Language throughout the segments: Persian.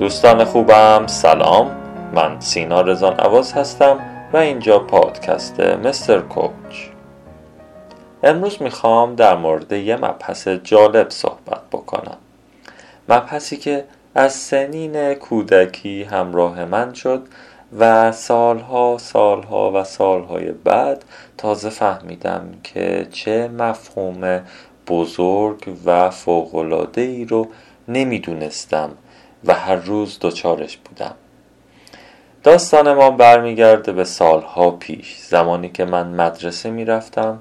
دوستان خوبم سلام. من سینا رزان عواز هستم و اینجا پادکست مستر کوچ. امروز می‌خوام در مورد یه مبحث جالب صحبت بکنم. مبحثی که از سنین کودکی همراه من شد و سالها سالها و سالهای بعد تازه فهمیدم که چه مفهوم بزرگ و فوقلاده ای رو نمی‌دونستم. و هر روز دچارش بودم. داستان ما برمیگرده به سالها پیش زمانی که من مدرسه می‌رفتم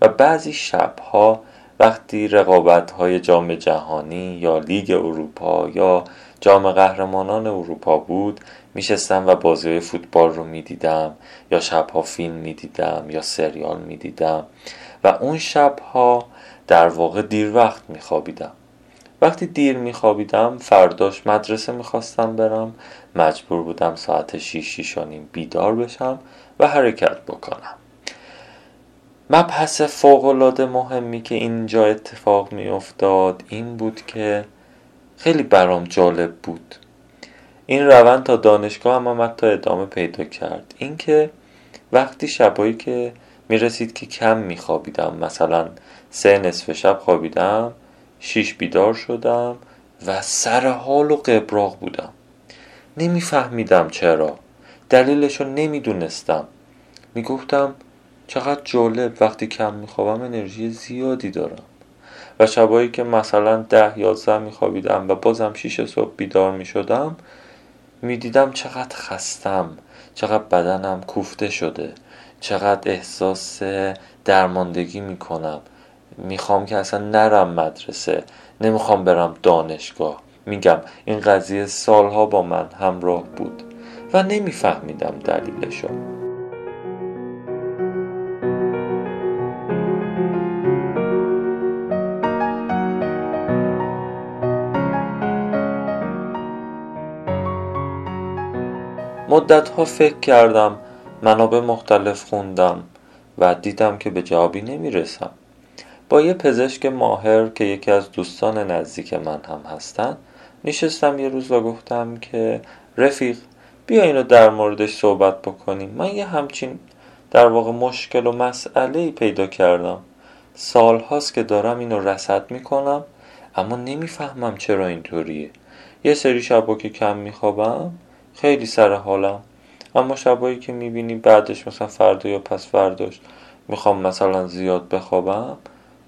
و بعضی شبها وقتی رقابت های جام جهانی یا لیگ اروپا یا جام قهرمانان اروپا بود میشستم و بازی فوتبال رو می‌دیدم یا شبها فیلم می‌دیدم یا سریال می‌دیدم و اون شبها در واقع دیر وقت میخوابیدم. وقتی دیر میخوابیدم فرداش مدرسه می‌خواستم برم مجبور بودم ساعت شیش شیشانیم بیدار بشم و حرکت بکنم. مبحث فوقالعاده مهمی که اینجا اتفاق میافتاد این بود که خیلی برام جالب بود. این روند تا دانشگاه هم حتی ادامه پیدا کرد. اینکه وقتی شبایی که می‌رسید که کم میخوابیدم مثلا سه نصف شب خوابیدم شیش بیدار شدم و سر حال و قبراغ بودم. نمیفهمیدم چرا. دلیلش رو نمی‌دونستم. می‌گفتم چقدر جالب وقتی کم میخوابم انرژی زیادی دارم. و شبایی که مثلا ده یازده میخوابیدم و بازم شیش صبح بیدار می‌شدم می‌دیدم چقدر خستم چقدر بدنم کوفته شده چقدر احساس درماندگی می‌کنم. می‌خوام که اصلا نرم مدرسه نمی‌خوام برم دانشگاه. میگم این قضیه سالها با من همراه بود و نمیفهمیدم دلیلشو. مدت ها فکر کردم منابع مختلف خوندم و دیدم که به جوابی نمی‌رسم. با یه پزشک ماهر که یکی از دوستان نزدیک من هم هستن نشستم یه روز و گفتم که رفیق بیا اینو در موردش صحبت بکنیم. من یه همچین در واقع مشکل و مسئله پیدا کردم. سال هاست که دارم اینو رسد می‌کنم اما نمی‌فهمم چرا اینطوریه. یه سری شبا که کم میخوابم خیلی سر حالم. اما شبایی که می‌بینی بعدش مثلا فردا یا پس فرداش می‌خوام مثلا زیاد بخوابم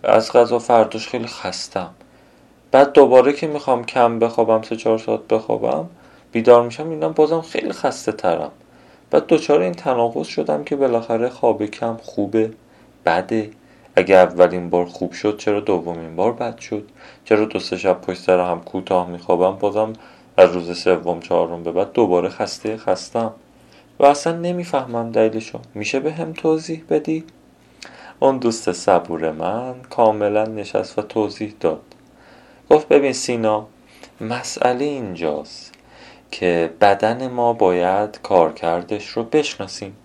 از غذا فرداش خیلی خستم. بعد دوباره که می‌خوام کم بخوابم سه چهار ساعت بخوابم بیدار میشم می‌بینم بازم خیلی خسته ترم. بعد دوچار این تناقض شدم که بالاخره خواب کم خوبه بده. اگه اولین بار خوب شد چرا دومین بار بد شد؟ چرا دو سه شب پشت سر هم کوتاه میخوابم؟ بازم از روز سوم چهارم به بعد دوباره خسته خستم. و اصلا نمی‌فهمم دلیلشو. میشه به هم توضیح بدی؟ اون دوست صبور من کاملا نشست و توضیح داد. گفت ببین سینا مسئله اینجاست که بدن ما باید کارکردش رو بشناسیم.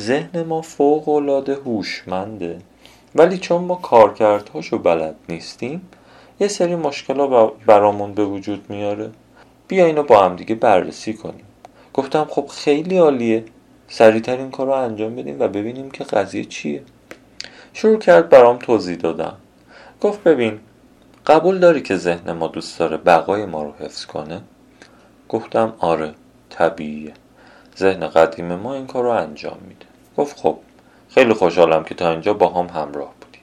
ذهن ما فوق العاده هوشمنده ولی چون ما کارکردهاشو بلد نیستیم یه سری مشکل برامون به وجود میاره. بیا اینو با هم دیگه بررسی کنیم. گفتم خب خیلی عالیه. سریعتر این کار رو انجام بدیم و ببینیم که قضیه چیه. شروع کرد برام توضیح دادم گفت ببین قبول داری که ذهن ما دوست داره بقای ما رو حفظ کنه؟ گفتم آره طبیعیه. ذهن قدیم ما این کار رو انجام میده. گفت خب خیلی خوشحالم که تا اینجا با هم همراه بودی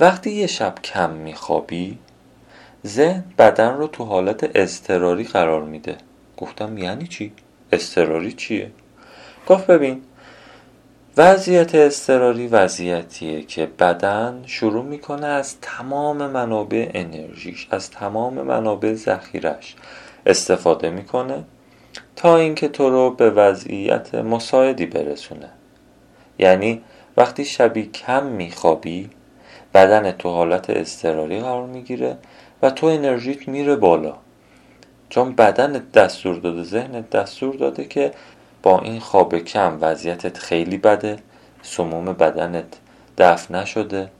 وقتی یه شب کم میخوابی ذهن بدن رو تو حالت اضطراری قرار میده. گفتم یعنی چی؟ اضطراری چیه؟ گفت ببین وضعیت اضطراری وضعیتیه که بدن شروع می‌کنه از تمام منابع انرژیش از تمام منابع ذخیرش استفاده می‌کنه تا اینکه تو رو به وضعیت مساعدی برسونه. یعنی وقتی شبی کم میخوابی بدن تو حالت اضطراری قرار می‌گیره و تو انرژیت میره بالا. چون بدن دستور داده ذهن دستور داده که با این خواب کم وضعیتت خیلی بده سموم بدنت دفع نشده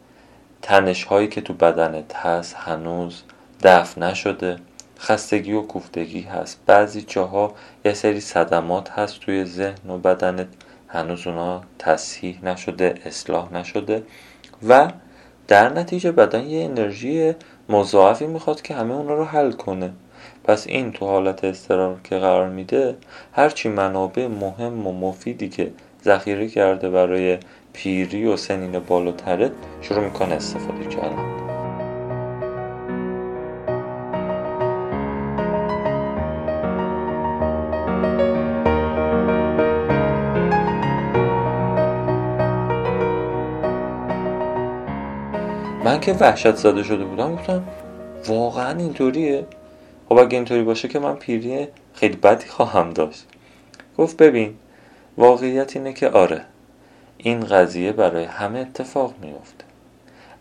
تنش هایی که تو بدنت هست هنوز دفع نشده خستگی و کوفتگی هست. بعضی جاها یه سری صدمات هست توی ذهن و بدنت هنوز اونا تصحیح نشده اصلاح نشده و در نتیجه بدن یه انرژی مضاعفی می‌خواد که همه اونا رو حل کنه. پس این تو حالت استرار که قرار میده هرچی منابع مهم و مفیدی که ذخیره کرده برای پیری و سنین بالاتره شروع می‌کنه استفاده کردن. من که وحشت زده شده بودم گفتم واقعا اینطوریه؟ خب اگه اینطوری باشه که من پیری خیلی بدی خواهم داشت. گفت ببین واقعیت اینه که آره این قضیه برای همه اتفاق میفته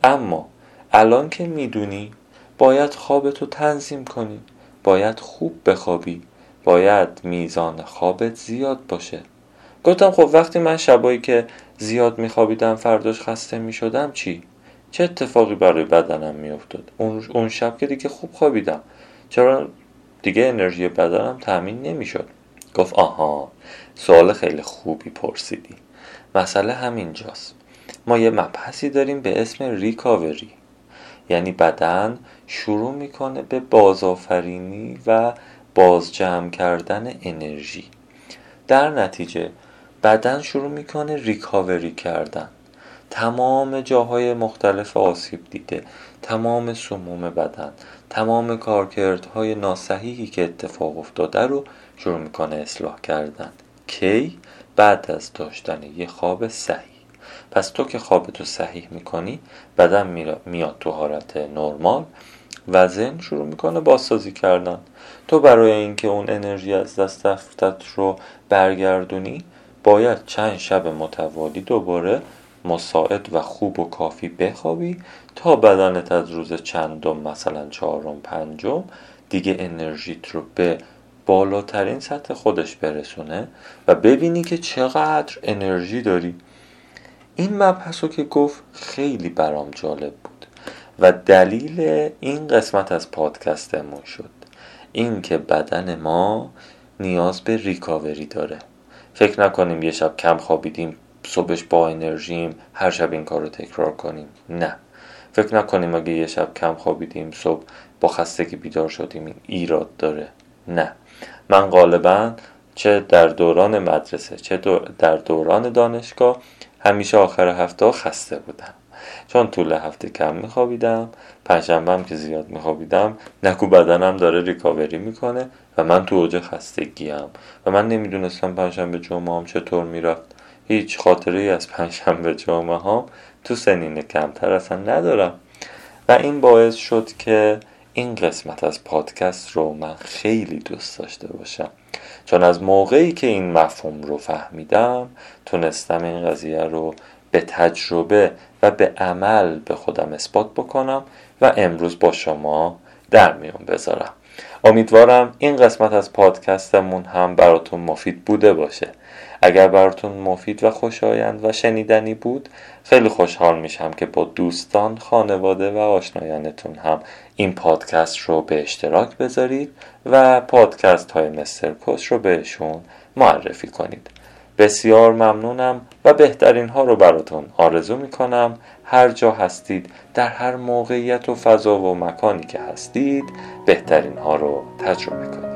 اما الان که می‌دونی باید خوابتو تنظیم کنی باید خوب بخوابی باید میزان خوابت زیاد باشه. گفتم خب وقتی من شبایی که زیاد میخوابیدم فرداش خسته می‌شدم چی؟ چه اتفاقی برای بدنم میافتاد؟ اون شب که دیگه خوب خوابیدم. چرا دیگه انرژی بدنم تامین نمی‌شد؟ گفت آها سوال خیلی خوبی پرسیدی. مسئله همینجاست. ما یه مبحثی داریم به اسم ریکاوری. یعنی بدن شروع می‌کنه به بازآفرینی و بازجمع کردن انرژی. در نتیجه بدن شروع می‌کنه ریکاوری کردن. تمام جاهای مختلف آسیب دیده تمام سموم بدن تمام کارکردهای ناسحیحی که اتفاق افتاده رو شروع می‌کنه اصلاح کردن. کی؟ بعد از داشتن یه خواب صحیح. پس تو که خوابتو صحیح می‌کنی بدن میاد تو حالت نرمال و ذهن شروع می‌کنه بازسازی کردن. تو برای اینکه اون انرژی از دست رفتت رو برگردونی باید چند شب متوالی دوباره مساعد و خوب و کافی بخوابی تا بدنت از روز چندم مثلا چهارم پنجم دیگه انرژیت رو به بالاترین سطح خودش برسونه و ببینی که چقدر انرژی داری. این مبحث که گفت خیلی برام جالب بود و دلیل این قسمت از پادکستمون شد. اینکه بدن ما نیاز به ریکاوری داره. فکر نکنیم یه شب کم خوابیدیم صبحش با انرژیم هر شب این کار رو تکرار کنیم. نه. فکر نکنیم اگه یه شب کم خوابیدیم صبح با خستگی بیدار شدیم این ایراد داره. نه. من غالبا چه در دوران مدرسه چه در دوران دانشگاه همیشه آخر هفته خسته بودم. چون طول هفته کم میخوابیدم پنجشنبه هم که زیاد میخوابیدم نکو بدنم داره ریکاوری می‌کنه و من تو اوج خستگیم. و من نمی‌دونستم پنجشنبه جمعه هم چطور می‌رفت. هیچ خاطره از پنجشنبه جمعه ها تو سنین کمتر اصلا ندارم. و این باعث شد که این قسمت از پادکست رو من خیلی دوست داشته باشم. چون از موقعی که این مفهوم رو فهمیدم تونستم این قضیه رو به تجربه و به عمل به خودم اثبات بکنم و امروز با شما در میون بذارم. امیدوارم این قسمت از پادکستمون هم براتون مفید بوده باشه. اگر براتون مفید و خوشایند و شنیدنی بود خیلی خوشحال میشم که با دوستان خانواده و آشنایانتون هم این پادکست رو به اشتراک بذارید و پادکست های مستر کوس رو بهشون معرفی کنید. بسیار ممنونم و بهترین ها رو براتون آرزو می‌کنم. هر جا هستید در هر موقعیت و فضا و مکانی که هستید بهترین ها رو تجربه کنید.